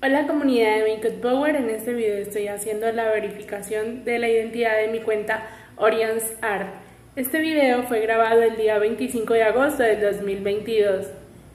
Hola comunidad de Make Power, en este video estoy haciendo la verificación de la identidad de mi cuenta Orions Art. Este video fue grabado el día 25 de agosto del 2022.